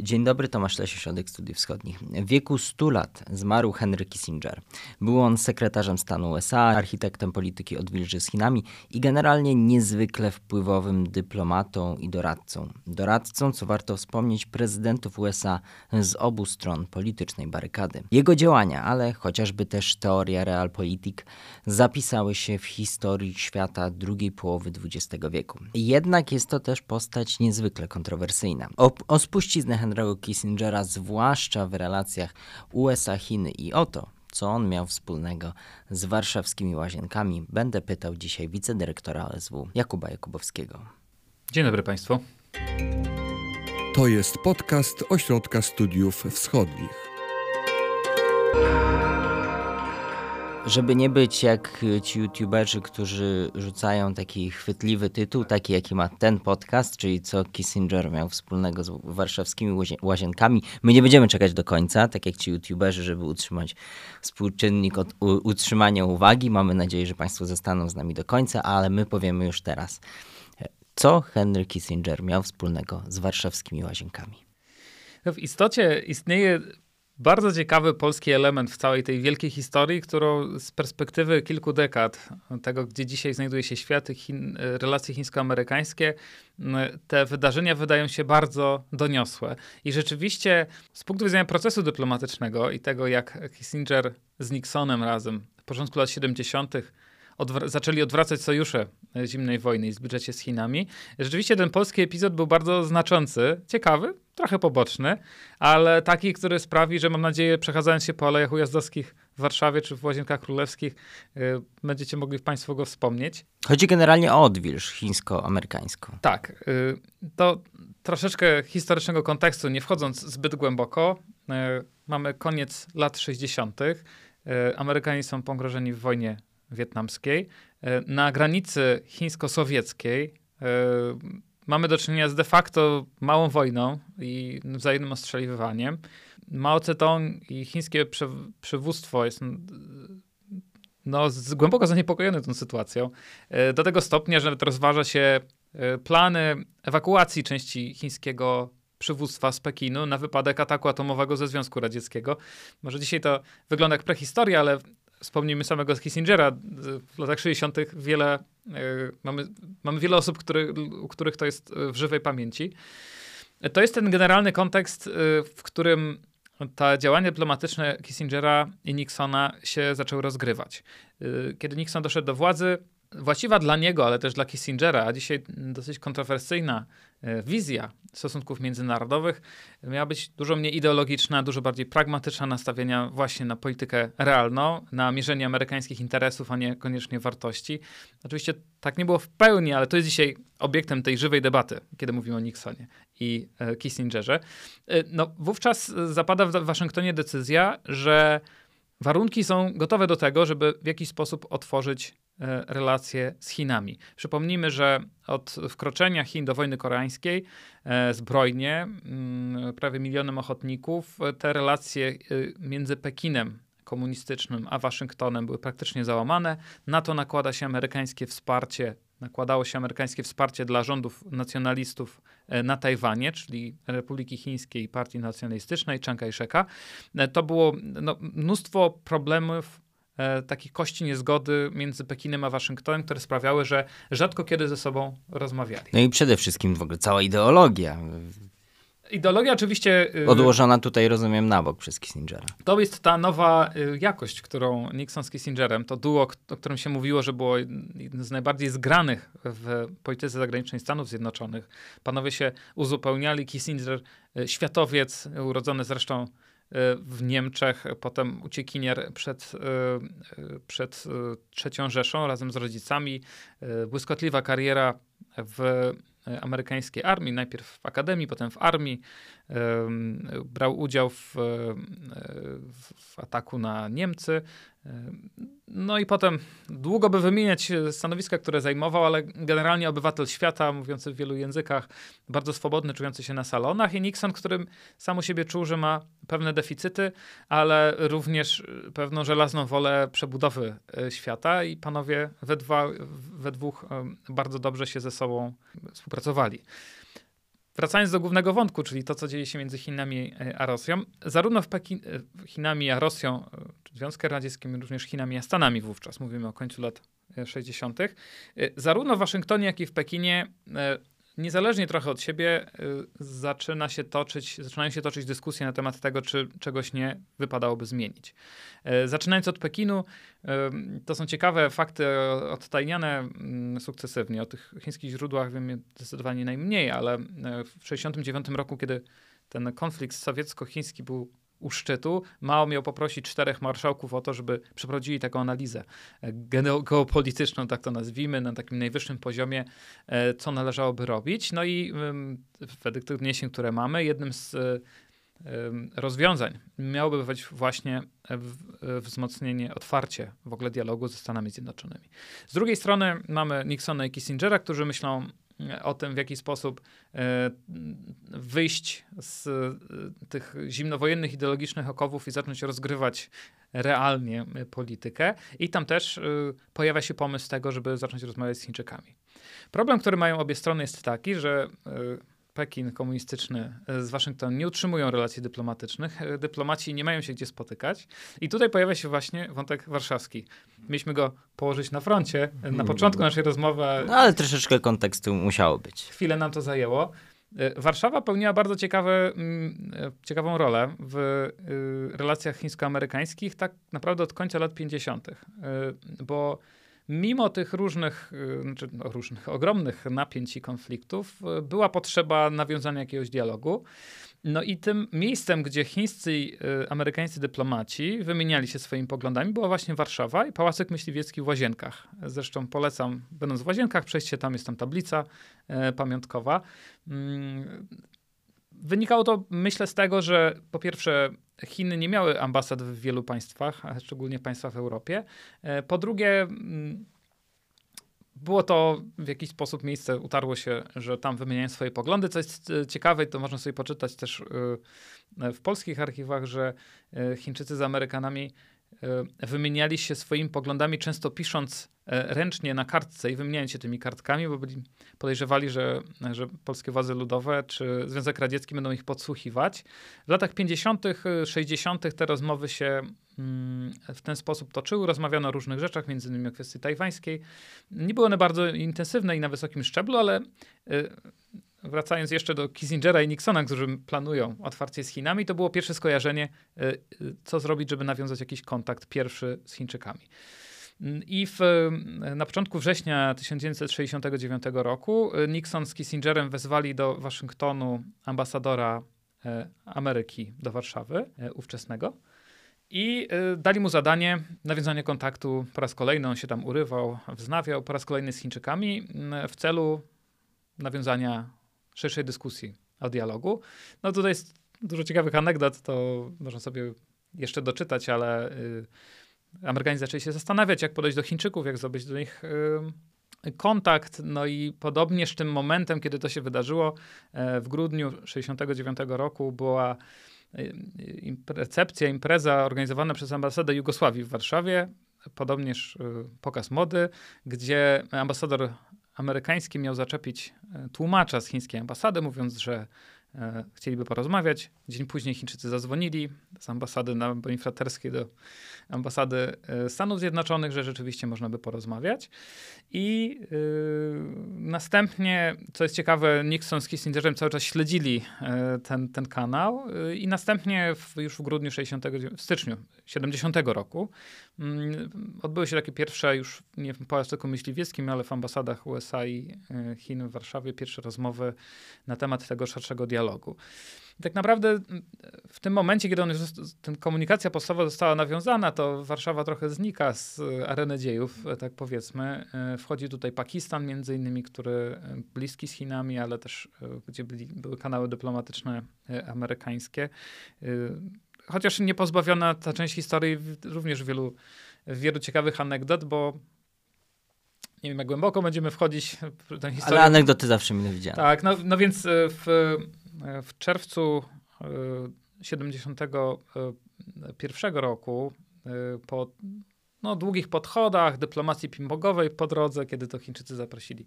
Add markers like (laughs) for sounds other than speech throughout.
Dzień dobry, Tomasz Lesie, Środek Studiów Wschodnich. W wieku 100 lat zmarł Henry Kissinger. Był on sekretarzem stanu USA, architektem polityki odwilży z Chinami i generalnie niezwykle wpływowym dyplomatą i doradcą. Doradcą, co warto wspomnieć, prezydentów USA z obu stron politycznej barykady. Jego działania, ale chociażby też teoria realpolitik, zapisały się w historii świata drugiej połowy XX wieku. Jednak jest to też postać niezwykle kontrowersyjna. O, o spuściznę Henry'ego Kissingera, zwłaszcza w relacjach USA-Chiny i oto, co on miał wspólnego z warszawskimi łazienkami, będę pytał dzisiaj wicedyrektora OSW Jakuba Jakubowskiego. Dzień dobry Państwu. To jest podcast Ośrodka Studiów Wschodnich. Żeby nie być jak ci youtuberzy, którzy rzucają taki chwytliwy tytuł, taki jaki ma ten podcast, czyli co Kissinger miał wspólnego z warszawskimi łazienkami. My nie będziemy czekać do końca, tak jak ci youtuberzy, żeby utrzymać współczynnik od utrzymania uwagi. Mamy nadzieję, że Państwo zostaną z nami do końca, ale my powiemy już teraz, co Henry Kissinger miał wspólnego z warszawskimi łazienkami. No, w istocie istnieje bardzo ciekawy polski element w całej tej wielkiej historii, którą z perspektywy kilku dekad, tego gdzie dzisiaj znajduje się świat, Chin, relacje chińsko-amerykańskie, te wydarzenia wydają się bardzo doniosłe. I rzeczywiście z punktu widzenia procesu dyplomatycznego i tego, jak Kissinger z Nixonem razem w początku lat 70 odwr zaczęli odwracać sojusze zimnej wojny i zbliżać się z Chinami. Rzeczywiście ten polski epizod był bardzo znaczący, ciekawy, trochę poboczny, ale taki, który sprawi, że mam nadzieję, przechadzając się po alejach ujazdowskich w Warszawie czy w Łazienkach Królewskich, yy, będziecie mogli Państwo go wspomnieć. Chodzi generalnie o odwilż chińsko-amerykańską. Tak. Yy, to troszeczkę historycznego kontekstu, nie wchodząc zbyt głęboko, yy, mamy koniec lat 60. Amerykanie są pogrążeni w wojnie wietnamskiej. Na granicy chińsko-sowieckiej mamy do czynienia z de facto małą wojną i wzajemnym ostrzeliwaniem. Mao Zedong i chińskie przywództwo jest no, głęboko zaniepokojone tą sytuacją. E, do tego stopnia, że nawet rozważa się plany ewakuacji części chińskiego przywództwa z Pekinu na wypadek ataku atomowego ze Związku Radzieckiego. Może dzisiaj to wygląda jak prehistoria, ale wspomnijmy samego Kissingera, w latach 60. wiele, e, mamy, mamy wiele osób, który, u których to jest w żywej pamięci. To jest ten generalny kontekst, e, w którym te działania dyplomatyczne Kissingera i Nixona się zaczęły rozgrywać. E, kiedy Nixon doszedł do władzy, właściwa dla niego, ale też dla Kissingera, a dzisiaj dosyć kontrowersyjna e, wizja stosunków międzynarodowych miała być dużo mniej ideologiczna, dużo bardziej pragmatyczna, nastawienia właśnie na politykę realną, na mierzenie amerykańskich interesów, a nie koniecznie wartości. Oczywiście tak nie było w pełni, ale to jest dzisiaj obiektem tej żywej debaty, kiedy mówimy o Nixonie i e, Kissingerze. E, no, wówczas zapada w Waszyngtonie decyzja, że warunki są gotowe do tego, żeby w jakiś sposób otworzyć E, relacje z Chinami. Przypomnijmy, że od wkroczenia Chin do wojny koreańskiej e, zbrojnie, mm, prawie milionem ochotników, e, te relacje między Pekinem komunistycznym a Waszyngtonem były praktycznie załamane. Na to nakłada się amerykańskie wsparcie nakładało się amerykańskie wsparcie dla rządów nacjonalistów na Tajwanie, czyli Republiki Chińskiej Partii Nacjonalistycznej Chiang Kai-sheka. To było no, mnóstwo problemów e, takich kości niezgody między Pekinem a Waszyngtonem, które sprawiały, że rzadko kiedy ze sobą rozmawiali. No i przede wszystkim w ogóle cała ideologia. Ideologia oczywiście. Y, Odłożona tutaj, rozumiem, na bok przez Kissingera. To jest ta nowa y, jakość, którą Nixon z Kissingerem, to duo, o którym się mówiło, że było jednym z najbardziej zgranych w polityce zagranicznej Stanów Zjednoczonych. Panowie się uzupełniali. Kissinger, y, światowiec, urodzony zresztą w Niemczech, potem uciekinier przed, przed trzecią Rzeszą razem z rodzicami. Błyskotliwa kariera w amerykańskiej armii, najpierw w akademii, potem w armii. Brał udział w, w ataku na Niemcy. No i potem długo by wymieniać stanowiska, które zajmował, ale generalnie obywatel świata, mówiący w wielu językach, bardzo swobodny, czujący się na salonach i Nixon, którym sam u siebie czuł, że ma pewne deficyty, ale również pewną żelazną wolę przebudowy e, świata i panowie we, dwa, we dwóch bardzo dobrze się ze sobą współpracowali. Wracając do głównego wątku, czyli to, co dzieje się między Chinami a Rosją, zarówno w Pekin, Chinami a Rosją, Związkiem Radzieckim, również Chinami a Stanami wówczas, mówimy o końcu lat 60., zarówno w Waszyngtonie, jak i w Pekinie niezależnie trochę od siebie y, zaczyna się toczyć, zaczynają się toczyć dyskusje na temat tego, czy czegoś nie wypadałoby zmienić. Y, zaczynając od Pekinu, y, to są ciekawe fakty odtajniane mm, sukcesywnie. O tych chińskich źródłach wiem zdecydowanie najmniej, ale w 1969 roku, kiedy ten konflikt sowiecko-chiński był u szczytu, Mao miał poprosić czterech marszałków o to, żeby przeprowadzili taką analizę e, geopolityczną, tak to nazwijmy, na takim najwyższym poziomie, e, co należałoby robić. No i według tych doniesień, które mamy, jednym z e, rozwiązań miałoby być właśnie wzmocnienie, otwarcie w ogóle dialogu ze Stanami Zjednoczonymi. Z drugiej strony mamy Nixona i Kissingera, którzy myślą o tym, w jaki sposób e, wyjść z e, tych zimnowojennych ideologicznych okowów i zacząć rozgrywać realnie e, politykę. I tam też pojawia się pomysł tego, żeby zacząć rozmawiać z Chińczykami. Problem, który mają obie strony jest taki, że Pekin komunistyczny e, z Waszyngtonem nie utrzymują relacji dyplomatycznych. E, dyplomaci nie mają się gdzie spotykać. I tutaj pojawia się właśnie wątek warszawski. Mieliśmy go położyć na froncie e, na początku naszej rozmowy. No ale troszeczkę kontekstu musiało być. Chwilę nam to zajęło. Warszawa pełniła bardzo ciekawe, mm, ciekawą rolę w relacjach chińsko-amerykańskich tak naprawdę od końca lat 50., bo mimo tych różnych, y, znaczy no, różnych, ogromnych napięć i konfliktów, y, była potrzeba nawiązania jakiegoś dialogu. No i tym miejscem, gdzie chińscy i y, amerykańscy dyplomaci wymieniali się swoimi poglądami, była właśnie Warszawa i Pałacyk Myśliwiecki w Łazienkach. Zresztą polecam, będąc w Łazienkach, przejście tam, jest tam tablica pamiątkowa. Mm, wynikało to, myślę, z tego, że po pierwsze Chiny nie miały ambasad w wielu państwach, a szczególnie państwach w Europie. E, po drugie, mm, było to w jakiś sposób miejsce, utarło się, że tam wymieniają swoje poglądy. Co jest e, ciekawe, to można sobie poczytać też e, w polskich archiwach, że Chińczycy z Amerykanami wymieniali się swoimi poglądami, często pisząc ręcznie na kartce i wymieniając się tymi kartkami, bo byli podejrzewali, że, że polskie władze ludowe czy Związek Radziecki będą ich podsłuchiwać. W latach 50., 60. te rozmowy się mm, w ten sposób toczyły. Rozmawiano o różnych rzeczach, między innymi o kwestii tajwańskiej. Nie były one bardzo intensywne i na wysokim szczeblu, ale y, wracając jeszcze do Kissingera i Nixona, którzy planują otwarcie z Chinami, to było pierwsze skojarzenie, y, y, co zrobić, żeby nawiązać jakiś kontakt pierwszy z Chińczykami. I w, na początku września 1969 roku Nixon z Kissingerem wezwali do Waszyngtonu ambasadora Ameryki do Warszawy ówczesnego i dali mu zadanie nawiązania kontaktu po raz kolejny. On się tam urywał, wznawiał po raz kolejny z Chińczykami w celu nawiązania szerszej dyskusji o dialogu. No tutaj jest dużo ciekawych anegdot, to można sobie jeszcze doczytać, ale Amerykanie zaczęli się zastanawiać, jak podejść do Chińczyków, jak zdobyć do nich kontakt. No i podobnież tym momentem, kiedy to się wydarzyło, e, w grudniu 1969 roku była e, recepcja, impreza organizowana przez ambasadę Jugosławii w Warszawie, podobnież e, pokaz mody, gdzie ambasador amerykański miał zaczepić tłumacza z chińskiej ambasady, mówiąc, że E, chcieliby porozmawiać. Dzień później Chińczycy zadzwonili z ambasady na Bonifraterskiej do ambasady e, Stanów Zjednoczonych, że rzeczywiście można by porozmawiać. I yy, następnie, co jest ciekawe, Nixon z Kissingerem cały czas śledzili ten, ten kanał i następnie w, już w grudniu 60, w styczniu 70 roku odbyły się takie pierwsze już nie w Pałacyku Myśliwieckim, ale w ambasadach USA i Chin w Warszawie pierwsze rozmowy na temat tego szerszego dialogu. I tak naprawdę w tym momencie, kiedy on już, ten komunikacja podstawowa została nawiązana, to Warszawa trochę znika z areny dziejów, tak powiedzmy. E, wchodzi tutaj Pakistan między innymi, który e, bliski z Chinami, ale też e, gdzie byli, były kanały dyplomatyczne amerykańskie. Chociaż nie pozbawiona ta część historii również wielu, wielu ciekawych anegdot, bo nie wiem, jak głęboko będziemy wchodzić w tę historię. Ale anegdoty zawsze mile widziane. Tak, no, no więc w, w czerwcu 71 e, roku, e, po no, długich podchodach, dyplomacji ping-pongowej po drodze, kiedy to Chińczycy zaprosili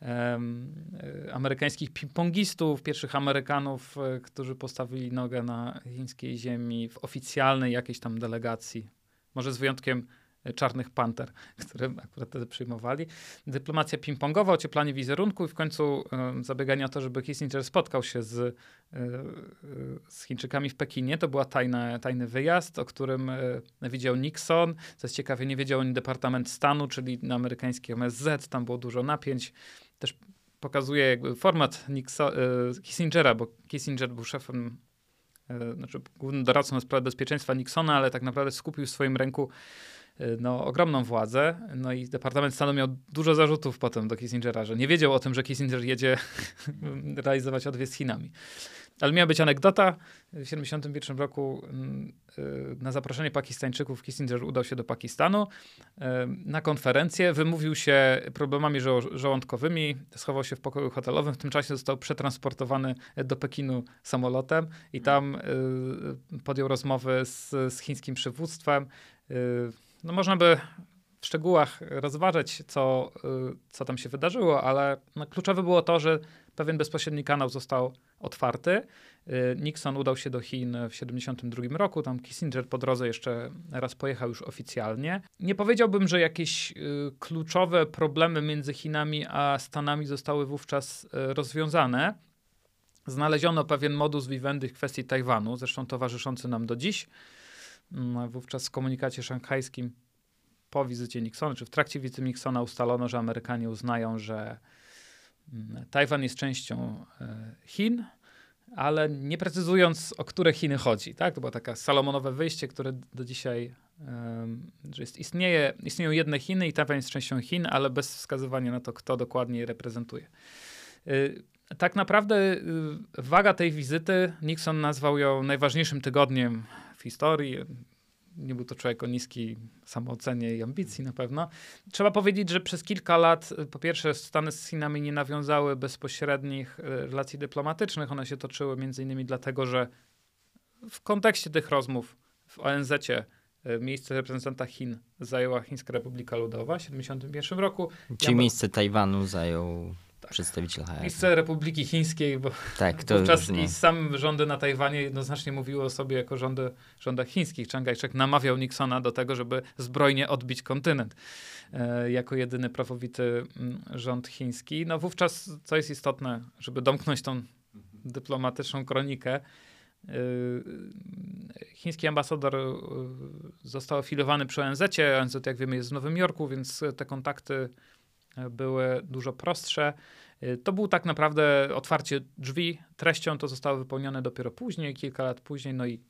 um, amerykańskich ping-pongistów, pierwszych Amerykanów, e, którzy postawili nogę na chińskiej ziemi w oficjalnej jakiejś tam delegacji. Może z wyjątkiem Czarnych Panter, (laughs) które akurat wtedy przyjmowali. Dyplomacja ping-pongowa, ocieplanie wizerunku i w końcu y, zabieganie o to, żeby Kissinger spotkał się z, y, z Chińczykami w Pekinie. To był tajny wyjazd, o którym y, widział Nixon. Co jest ciekawe, nie wiedział ani Departament Stanu, czyli na amerykańskim MSZ. Tam było dużo napięć. Też pokazuje jakby format Nixon, Kissingera, bo Kissinger był szefem znaczy głównym doradcą na sprawy bezpieczeństwa Nixona, ale tak naprawdę skupił w swoim ręku no, ogromną władzę. No i Departament Stanu miał dużo zarzutów potem do Kissingera, że nie wiedział o tym, że Kissinger jedzie (laughs) realizować odwiez z Chinami. Ale miała być anegdota. W 1971 roku mm, y, na zaproszenie Pakistańczyków Kissinger udał się do Pakistanu y, na konferencję, wymówił się problemami żo żołądkowymi, schował się w pokoju hotelowym. W tym czasie został przetransportowany do Pekinu samolotem i tam podjął rozmowy z, z chińskim przywództwem no można by w szczegółach rozważać, co, y, co tam się wydarzyło, ale no, kluczowe było to, że pewien bezpośredni kanał został otwarty. Y, Nixon udał się do Chin w 1972 roku, tam Kissinger po drodze jeszcze raz pojechał już oficjalnie. Nie powiedziałbym, że jakieś y, kluczowe problemy między Chinami a Stanami zostały wówczas rozwiązane. Znaleziono pewien modus vivendi w kwestii Tajwanu, zresztą towarzyszący nam do dziś. Mm, wówczas w komunikacie szanghajskim po wizycie Nixona, czy w trakcie wizyty Nixona ustalono, że Amerykanie uznają, że mm, Tajwan jest częścią e, Chin, ale nie precyzując, o które Chiny chodzi. Tak? To było takie salomonowe wyjście, które do dzisiaj że jest, istnieje, istnieją jedne Chiny i Tajwan jest częścią Chin, ale bez wskazywania na to, kto dokładnie je reprezentuje. Y, tak naprawdę y, waga tej wizyty, Nixon nazwał ją najważniejszym tygodniem historii. Nie był to człowiek o niskiej samoocenie i ambicji na pewno. Trzeba powiedzieć, że przez kilka lat, po pierwsze, Stany z Chinami nie nawiązały bezpośrednich e, relacji dyplomatycznych. One się toczyły między innymi dlatego, że w kontekście tych rozmów w ONZ-cie miejsce reprezentanta Chin zajęła Chińska Republika Ludowa w 1971 roku. Czyli ja miejsce Tajwanu zajął tak. przedstawiciel HR. Miejsce Republiki Chińskiej, bo tak, to wówczas i sam rządy na Tajwanie jednoznacznie mówiły o sobie jako rządy, rządach chińskich. Chiang Kai-shek namawiał Nixona do tego, żeby zbrojnie odbić kontynent e, jako jedyny prawowity mm, rząd chiński. No wówczas, co jest istotne, żeby domknąć tą dyplomatyczną kronikę, e, chiński ambasador e, został afiliowany przy ONZ. ONZ, jak wiemy, jest w Nowym Jorku, więc te kontakty były dużo prostsze. Y, to był tak naprawdę otwarcie drzwi. Treścią to zostało wypełnione dopiero później, kilka lat później, no i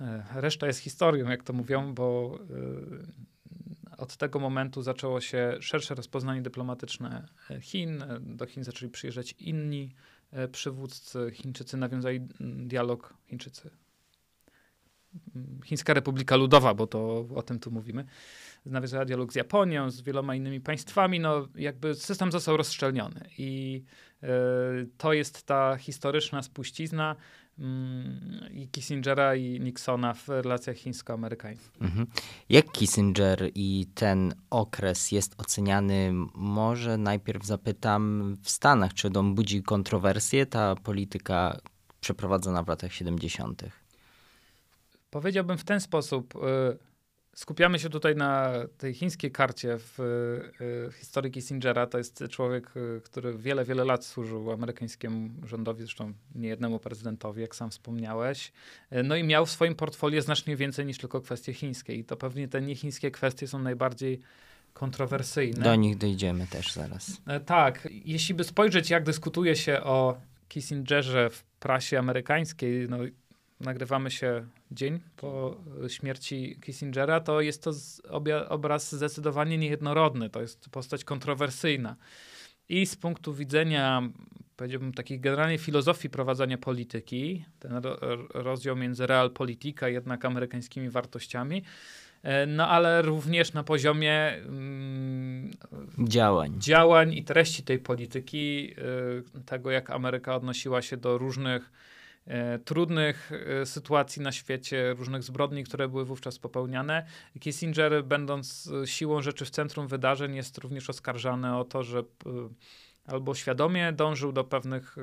e, reszta jest historią, jak to mówią, bo y, od tego momentu zaczęło się szersze rozpoznanie dyplomatyczne Chin. Do Chin zaczęli przyjeżdżać inni e, przywódcy. Chińczycy nawiązali dialog, Chińczycy. Chińska Republika Ludowa, bo to o tym tu mówimy nawiązała dialog z Japonią, z wieloma innymi państwami, no jakby system został rozszczelniony i y, to jest ta historyczna spuścizna mm, i Kissingera i Nixona w relacjach chińsko-amerykańskich. Mhm. Jak Kissinger i ten okres jest oceniany? Może najpierw zapytam w Stanach, czy on budzi kontrowersje, ta polityka przeprowadzona w latach 70. Powiedziałbym w ten sposób. Y, skupiamy się tutaj na tej chińskiej karcie w, w historii Kissingera. To jest człowiek, y, który wiele, wiele lat służył amerykańskiemu rządowi, zresztą nie jednemu prezydentowi, jak sam wspomniałeś. Y, no i miał w swoim portfolio znacznie więcej niż tylko kwestie chińskie. I to pewnie te niechińskie kwestie są najbardziej kontrowersyjne. Do nich dojdziemy też zaraz. Y, tak. Jeśli by spojrzeć, jak dyskutuje się o Kissingerze w prasie amerykańskiej, no nagrywamy się dzień po śmierci Kissingera, to jest to obraz zdecydowanie niejednorodny. To jest postać kontrowersyjna. I z punktu widzenia, powiedziałbym, takiej generalnej filozofii prowadzenia polityki, ten rozdział między realpolitika jednak amerykańskimi wartościami, e, no ale również na poziomie mm, działań. działań i treści tej polityki, y, tego jak Ameryka odnosiła się do różnych e, trudnych e, sytuacji na świecie, różnych zbrodni, które były wówczas popełniane. Kissinger, będąc e, siłą rzeczy w centrum wydarzeń, jest również oskarżany o to, że albo świadomie dążył do pewnych,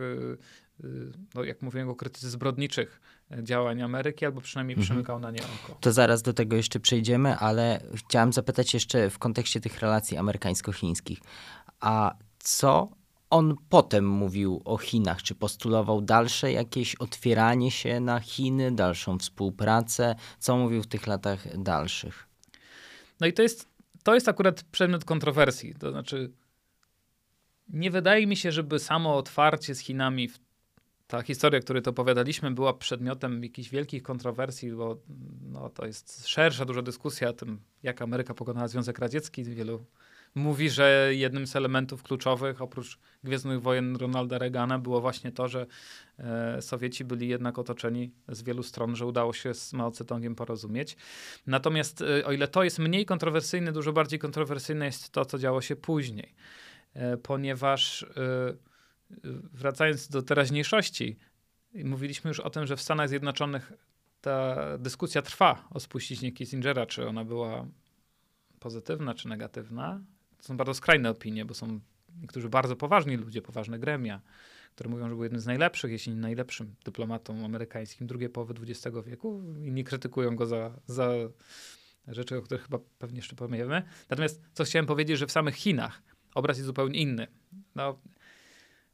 no jak mówiłem o krytyce zbrodniczych działań Ameryki, albo przynajmniej mhm. przymykał na nie oko. To zaraz do tego jeszcze przejdziemy, ale chciałem zapytać jeszcze w kontekście tych relacji amerykańsko-chińskich. A co on potem mówił o Chinach? Czy postulował dalsze jakieś otwieranie się na Chiny, dalszą współpracę? Co mówił w tych latach dalszych? No i to jest, to jest akurat przedmiot kontrowersji. To znaczy, nie wydaje mi się, żeby samo otwarcie z Chinami, ta historia, której to opowiadaliśmy, była przedmiotem jakichś wielkich kontrowersji, bo no, to jest szersza, duża dyskusja o tym, jak Ameryka pokonała Związek Radziecki. Wielu mówi, że jednym z elementów kluczowych oprócz Gwiezdnych Wojen Ronalda Reagana było właśnie to, że e, Sowieci byli jednak otoczeni z wielu stron, że udało się z Mao Tse-tungiem porozumieć. Natomiast e, o ile to jest mniej kontrowersyjne, dużo bardziej kontrowersyjne jest to, co działo się później. E, ponieważ wracając do teraźniejszości, mówiliśmy już o tym, że w Stanach Zjednoczonych ta dyskusja trwa o spuściźnie Kissingera, czy ona była pozytywna czy negatywna. To są bardzo skrajne opinie, bo są niektórzy bardzo poważni ludzie, poważne gremia, które mówią, że był jednym z najlepszych, jeśli nie najlepszym dyplomatą amerykańskim drugiej połowy XX wieku. Inni krytykują go za, za rzeczy, o których chyba pewnie jeszcze powiemy. Natomiast co chciałem powiedzieć, że w samych Chinach obraz jest zupełnie inny. No,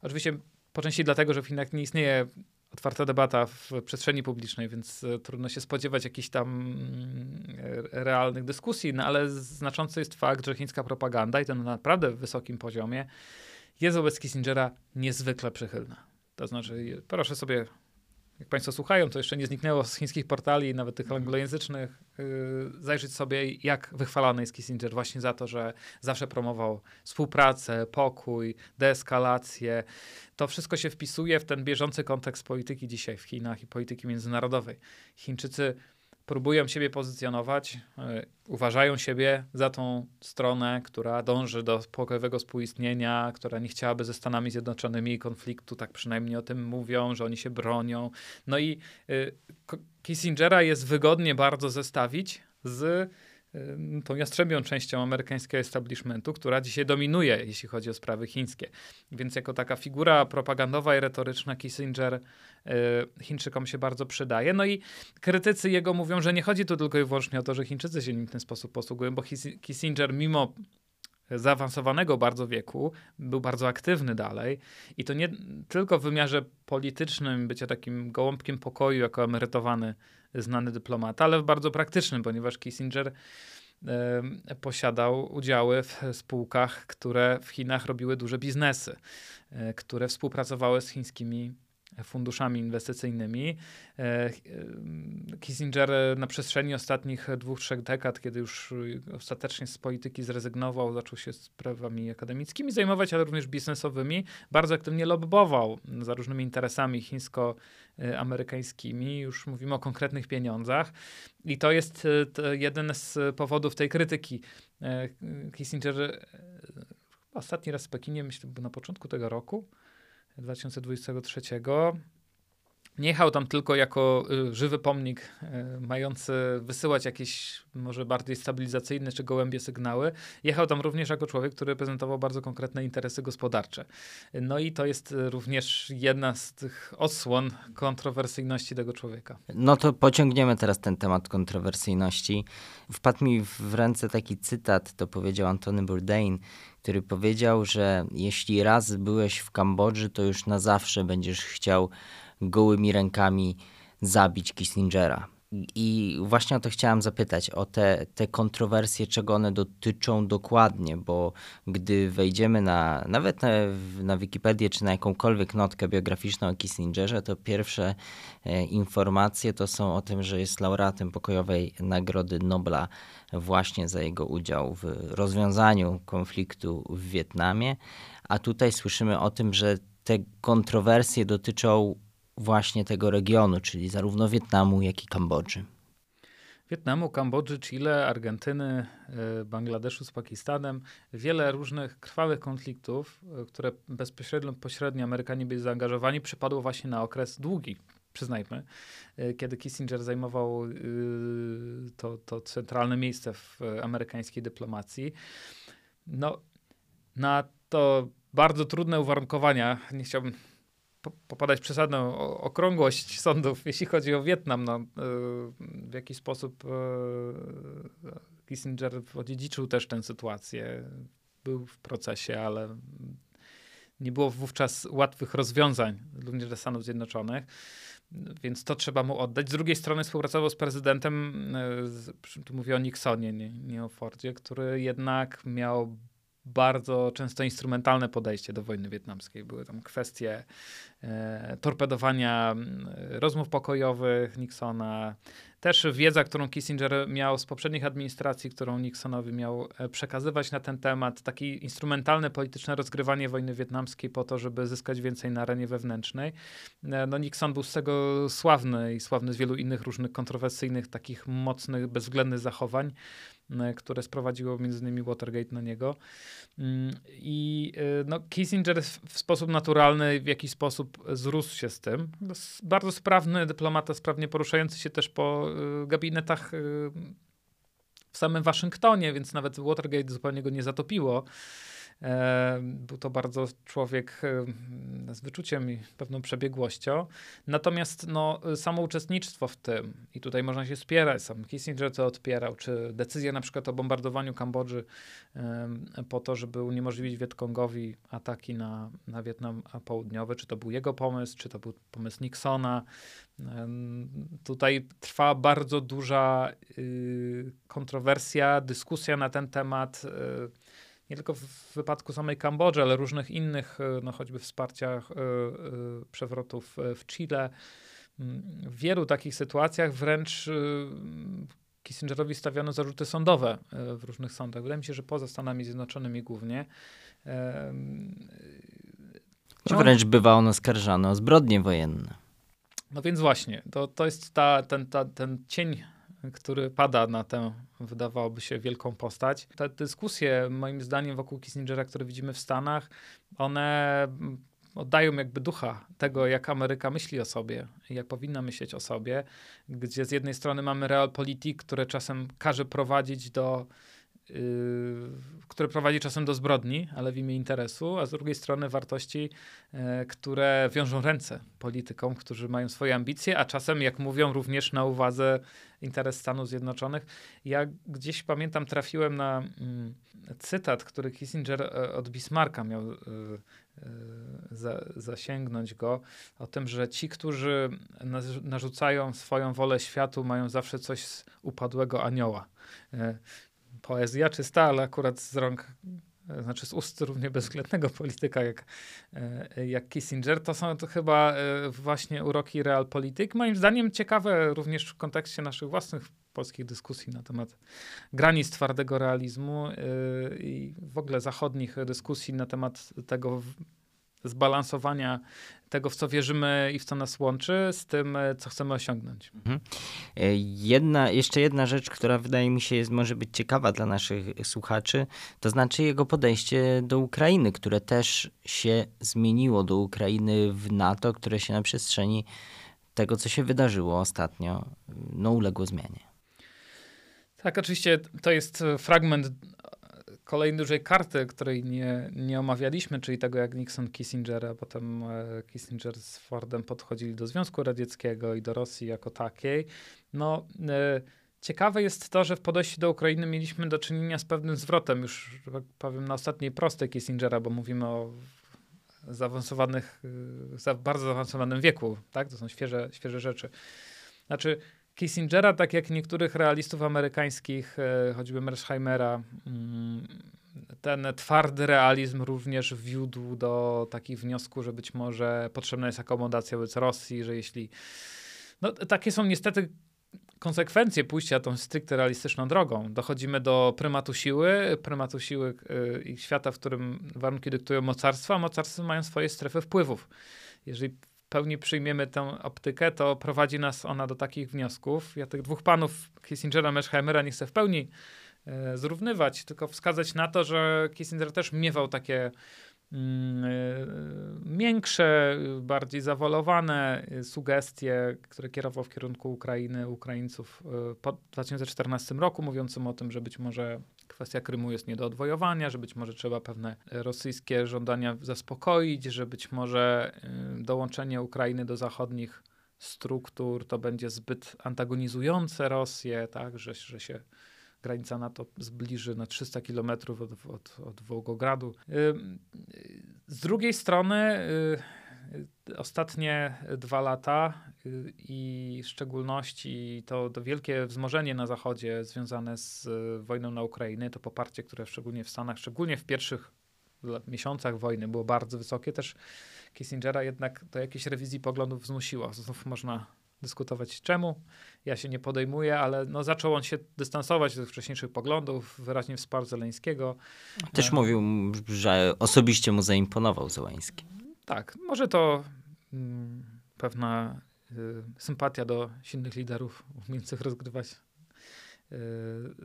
oczywiście po części dlatego, że w Chinach nie istnieje otwarta debata w przestrzeni publicznej, więc e, trudno się spodziewać jakichś tam mm, realnych dyskusji, no ale znaczący jest fakt, że chińska propaganda i to na naprawdę wysokim poziomie jest wobec Kissingera niezwykle przychylna. To znaczy, proszę sobie jak Państwo słuchają, to jeszcze nie zniknęło z chińskich portali, nawet tych mhm. anglojęzycznych, yy, zajrzeć sobie, jak wychwalany jest Kissinger właśnie za to, że zawsze promował współpracę, pokój, deeskalację. To wszystko się wpisuje w ten bieżący kontekst polityki dzisiaj w Chinach i polityki międzynarodowej. Chińczycy próbują siebie pozycjonować, e, uważają siebie za tą stronę, która dąży do pokojowego współistnienia, która nie chciałaby ze Stanami Zjednoczonymi konfliktu, tak przynajmniej o tym mówią, że oni się bronią. No i y, Kissingera jest wygodnie bardzo zestawić z tą jastrzębią częścią amerykańskiego establishmentu, która dzisiaj dominuje, jeśli chodzi o sprawy chińskie. Więc jako taka figura propagandowa i retoryczna Kissinger y, Chińczykom się bardzo przydaje. No i krytycy jego mówią, że nie chodzi tu tylko i wyłącznie o to, że Chińczycy się nim w ten sposób posługują, bo Kissinger mimo zaawansowanego bardzo wieku, był bardzo aktywny dalej i to nie tylko w wymiarze politycznym, bycia takim gołąbkiem pokoju jako emerytowany znany dyplomata, ale w bardzo praktycznym, ponieważ Kissinger posiadał udziały w spółkach, które w Chinach robiły duże biznesy, e, które współpracowały z chińskimi funduszami inwestycyjnymi. E, e, Kissinger na przestrzeni ostatnich dwóch, trzech dekad, kiedy już ostatecznie z polityki zrezygnował, zaczął się sprawami akademickimi zajmować, ale również biznesowymi, bardzo aktywnie lobbował za różnymi interesami chińsko-amerykańskimi. Już mówimy o konkretnych pieniądzach. I to jest e, jeden z powodów tej krytyki. Kissinger ostatni raz w Pekinie, myślę, na początku tego roku, 2023. Nie jechał tam tylko jako y, żywy pomnik, y, mający wysyłać jakieś może bardziej stabilizacyjne czy gołębie sygnały. Jechał tam również jako człowiek, który reprezentował bardzo konkretne interesy gospodarcze. No i to jest y, również jedna z tych odsłon kontrowersyjności tego człowieka. No to pociągniemy teraz ten temat kontrowersyjności. Wpadł mi w ręce taki cytat, to powiedział Antony Bourdain, który powiedział, że jeśli raz byłeś w Kambodży, to już na zawsze będziesz chciał gołymi rękami zabić Kissingera. I właśnie o to chciałam zapytać, o te, te kontrowersje, czego one dotyczą dokładnie, bo gdy wejdziemy na, nawet na, na Wikipedię czy na jakąkolwiek notkę biograficzną o Kissingerze, to pierwsze e, informacje to są o tym, że jest laureatem pokojowej Nagrody Nobla właśnie za jego udział w rozwiązaniu konfliktu w Wietnamie, a tutaj słyszymy o tym, że te kontrowersje dotyczą właśnie tego regionu, czyli zarówno Wietnamu, jak i Kambodży. Wietnamu, Kambodży, Chile, Argentyny, e, Bangladeszu z Pakistanem. Wiele różnych krwawych konfliktów, e, które bezpośrednio pośrednio Amerykanie byli zaangażowani, przypadło właśnie na okres długi, przyznajmy, kiedy Kissinger zajmował to, to centralne miejsce w amerykańskiej dyplomacji. No, na to bardzo trudne uwarunkowania, nie chciałbym popadać przesadną okrągłość sądów, (laughs) jeśli chodzi o Wietnam. No, w jaki sposób Kissinger odziedziczył też tę sytuację. Był w procesie, ale nie było wówczas łatwych rozwiązań, również dla Stanów Zjednoczonych, więc to trzeba mu oddać. Z drugiej strony współpracował z prezydentem, e, tu mówię o Nixonie, nie, nie o Fordzie, który jednak miał bardzo często instrumentalne podejście do wojny wietnamskiej. Były tam kwestie e, torpedowania rozmów pokojowych Nixona, też wiedza, którą Kissinger miał z poprzednich administracji, którą Nixonowi miał e, przekazywać na ten temat, takie instrumentalne polityczne rozgrywanie wojny wietnamskiej po to, żeby zyskać więcej na arenie wewnętrznej. E, no Nixon był z tego sławny i sławny z wielu innych różnych kontrowersyjnych, takich mocnych, bezwzględnych zachowań. E, które sprowadziło innymi Watergate na niego. Mm, I e, no, Kissinger w sposób naturalny w jakiś sposób zrósł się z tym. Bardzo sprawny dyplomata, sprawnie poruszający się też po e, gabinetach w samym Waszyngtonie, więc nawet Watergate zupełnie go nie zatopiło. Był to bardzo człowiek z wyczuciem i pewną przebiegłością. Natomiast no, samo uczestnictwo w tym, i tutaj można się spierać, sam Kissinger to odpierał, czy decyzja na przykład o bombardowaniu Kambodży po to, żeby uniemożliwić Wietkongowi ataki na, na Wietnam Południowy, czy to był jego pomysł, czy to był pomysł Nixona. Tutaj trwa bardzo duża y, kontrowersja, dyskusja na ten temat. Nie tylko w wypadku samej Kambodży, ale różnych innych, e, no choćby wsparciach e, e, przewrotów w Chile. Mm, w wielu takich sytuacjach wręcz Kissingerowi stawiano zarzuty sądowe w różnych sądach. Wydaje mi się, że poza Stanami Zjednoczonymi głównie. No, wręcz bywa on oskarżany o zbrodnie wojenne. No więc właśnie, to, to jest ta, ten, ta, ten cień który pada na tę, wydawałoby się, wielką postać. Te dyskusje, moim zdaniem, wokół Kissingera, które widzimy w Stanach, one oddają jakby ducha tego, jak Ameryka myśli o sobie, jak powinna myśleć o sobie, gdzie z jednej strony mamy realpolitik, które czasem każe prowadzić do które prowadzi czasem do zbrodni, ale w imię interesu, a z drugiej strony wartości, yy, które wiążą ręce politykom, którzy mają swoje ambicje, a czasem, jak mówią, również na uwadze interes Stanów Zjednoczonych. Ja gdzieś pamiętam, trafiłem na mm, cytat, który Kissinger e, od Bismarcka miał e, e, za, zasięgnąć go, o tym, że ci, którzy narzucają swoją wolę światu, mają zawsze coś z upadłego anioła poezja czysta, ale akurat z rąk, e, znaczy z ust równie bezwzględnego (laughs) polityka jak, e, jak Kissinger, to są to chyba e, właśnie uroki realpolitik. Moim zdaniem ciekawe również w kontekście naszych własnych polskich dyskusji na temat granic twardego realizmu i w ogóle zachodnich dyskusji na temat tego, zbalansowania tego, w co wierzymy i w co nas łączy, z tym, e, co chcemy osiągnąć. Mhm. E, jedna, jeszcze jedna rzecz, która wydaje mi się jest, może być ciekawa dla naszych słuchaczy, to znaczy jego podejście do Ukrainy, które też się zmieniło do Ukrainy w NATO, które się na przestrzeni tego, co się wydarzyło ostatnio, no uległo zmianie. Tak, oczywiście to jest fragment kolejnej dużej karty, której nie, nie omawialiśmy, czyli tego, jak Nixon Kissinger, a potem e, Kissinger z Fordem podchodzili do Związku Radzieckiego i do Rosji jako takiej. No, e, ciekawe jest to, że w podejściu do Ukrainy mieliśmy do czynienia z pewnym zwrotem, już tak powiem na ostatniej prostej Kissingera, bo mówimy o zaawansowanych, za bardzo zaawansowanym wieku, tak? To są świeże, świeże rzeczy. Znaczy, Kissingera, tak jak niektórych realistów amerykańskich, e, choćby Mersheimera, mm, ten twardy realizm również wiódł do takich wniosków, że być może potrzebna jest akomodacja wobec Rosji, że jeśli. No, takie są niestety konsekwencje pójścia tą stricte realistyczną drogą. Dochodzimy do prymatu siły, prymatu siły e, i świata, w którym warunki dyktują mocarstwa, a mocarstwa mają swoje strefy wpływów. Jeżeli pełni przyjmiemy tę optykę, to prowadzi nas ona do takich wniosków. Ja tych dwóch panów, Kissingera, Merzheimera, nie chcę w pełni e, zrównywać, tylko wskazać na to, że Kissinger też miewał takie mm, miększe, bardziej zawolowane sugestie, które kierował w kierunku Ukrainy, Ukraińców po 2014 roku, mówiącym o tym, że być może kwestia Krymu jest nie do odwojowania, że być może trzeba pewne rosyjskie żądania zaspokoić, że być może dołączenie Ukrainy do zachodnich struktur to będzie zbyt antagonizujące Rosję, tak, że, że się granica NATO zbliży na 300 kilometrów od, od, od Wołgogradu. Z drugiej strony y, ostatnie dwa lata y, i w szczególności to, to wielkie wzmożenie na Zachodzie związane z y, wojną na Ukrainie, to poparcie, które szczególnie w Stanach, szczególnie w pierwszych miesiącach wojny było bardzo wysokie, też Kissingera jednak do jakiejś rewizji poglądów zmusiło. Znów można dyskutować czemu. Ja się nie podejmuję, ale no, zaczął on się dystansować do wcześniejszych poglądów, wyraźnie wsparł Zeleńskiego. Też mówił, że osobiście mu zaimponował Zeleński. Tak, może to mm, pewna y, sympatia do silnych liderów umiejących rozgrywać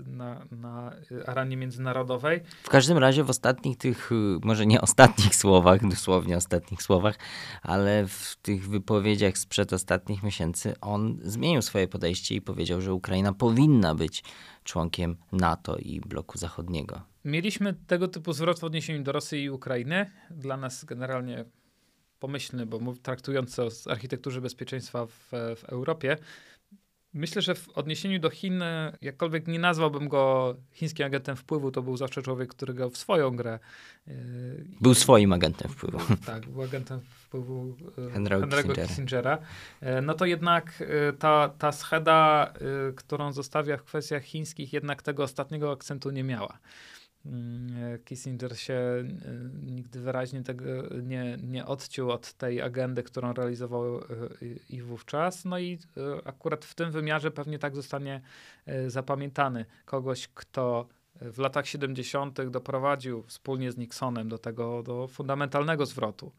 na, na arenie międzynarodowej. W każdym razie w ostatnich tych, może nie ostatnich (laughs) słowach, dosłownie ostatnich słowach, ale w tych wypowiedziach sprzed ostatnich miesięcy on zmienił swoje podejście i powiedział, że Ukraina powinna być członkiem NATO i bloku zachodniego. Mieliśmy tego typu zwrot w odniesieniu do Rosji i Ukrainy. Dla nas generalnie pomyślny, bo traktujący o architekturze bezpieczeństwa w, w Europie, Myślę, że w odniesieniu do Chin, jakkolwiek nie nazwałbym go chińskim agentem wpływu, to był zawsze człowiek, który grał w swoją grę. Był swoim agentem wpływu. Tak, był agentem wpływu e, Henry'ego Kissingera. Kissingera. E, no to jednak e, ta, ta scheda, którą zostawia w kwestiach chińskich, jednak tego ostatniego akcentu nie miała. Mm, Kissinger się y, nigdy wyraźnie tego nie, nie odciął od tej agendy, którą realizował y, i wówczas. No i akurat w tym wymiarze pewnie tak zostanie zapamiętany. Kogoś, kto w latach 70. doprowadził wspólnie z Nixonem do tego do fundamentalnego zwrotu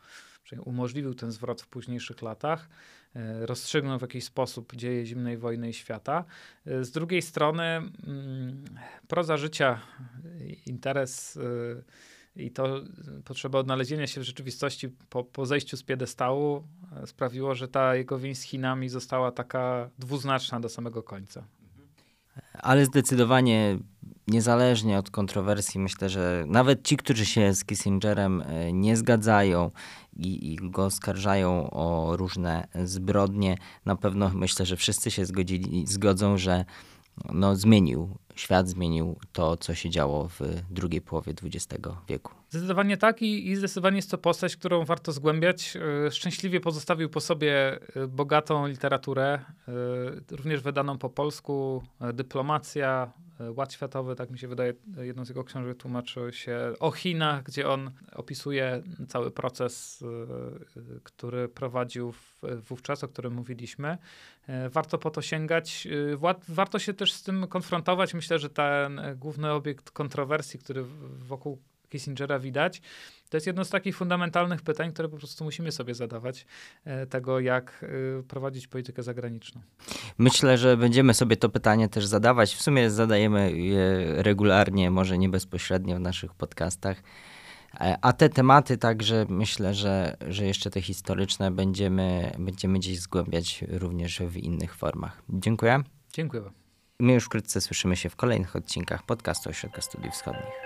umożliwił ten zwrot w późniejszych latach, e, rozstrzygnął w jakiś sposób dzieje zimnej wojny i świata. E, z drugiej strony mm, proza życia, interes e, i to potrzeba odnalezienia się w rzeczywistości po, po zejściu z piedestału sprawiło, że ta jego więź z Chinami została taka dwuznaczna do samego końca. Ale zdecydowanie niezależnie od kontrowersji, myślę, że nawet ci, którzy się z Kissingerem nie zgadzają i, i go oskarżają o różne zbrodnie, na pewno myślę, że wszyscy się zgodzili, zgodzą, że no, zmienił, świat zmienił to, co się działo w drugiej połowie XX wieku. Zdecydowanie tak i, i zdecydowanie jest to postać, którą warto zgłębiać. E, szczęśliwie pozostawił po sobie e, bogatą literaturę, e, również wydaną po polsku, dyplomacja, Ład Światowy, tak mi się wydaje, jedną z jego książek tłumaczy się o Chinach, gdzie on opisuje cały proces, który prowadził wówczas, o którym mówiliśmy. Warto po to sięgać. Warto się też z tym konfrontować. Myślę, że ten główny obiekt kontrowersji, który wokół Kissingera widać. To jest jedno z takich fundamentalnych pytań, które po prostu musimy sobie zadawać, e, tego jak e, prowadzić politykę zagraniczną. Myślę, że będziemy sobie to pytanie też zadawać. W sumie zadajemy je regularnie, może nie bezpośrednio w naszych podcastach. E, a te tematy także myślę, że, że jeszcze te historyczne będziemy, będziemy gdzieś zgłębiać również w innych formach. Dziękuję. Dziękuję. My już wkrótce słyszymy się w kolejnych odcinkach podcastu Ośrodka Studiów Wschodnich.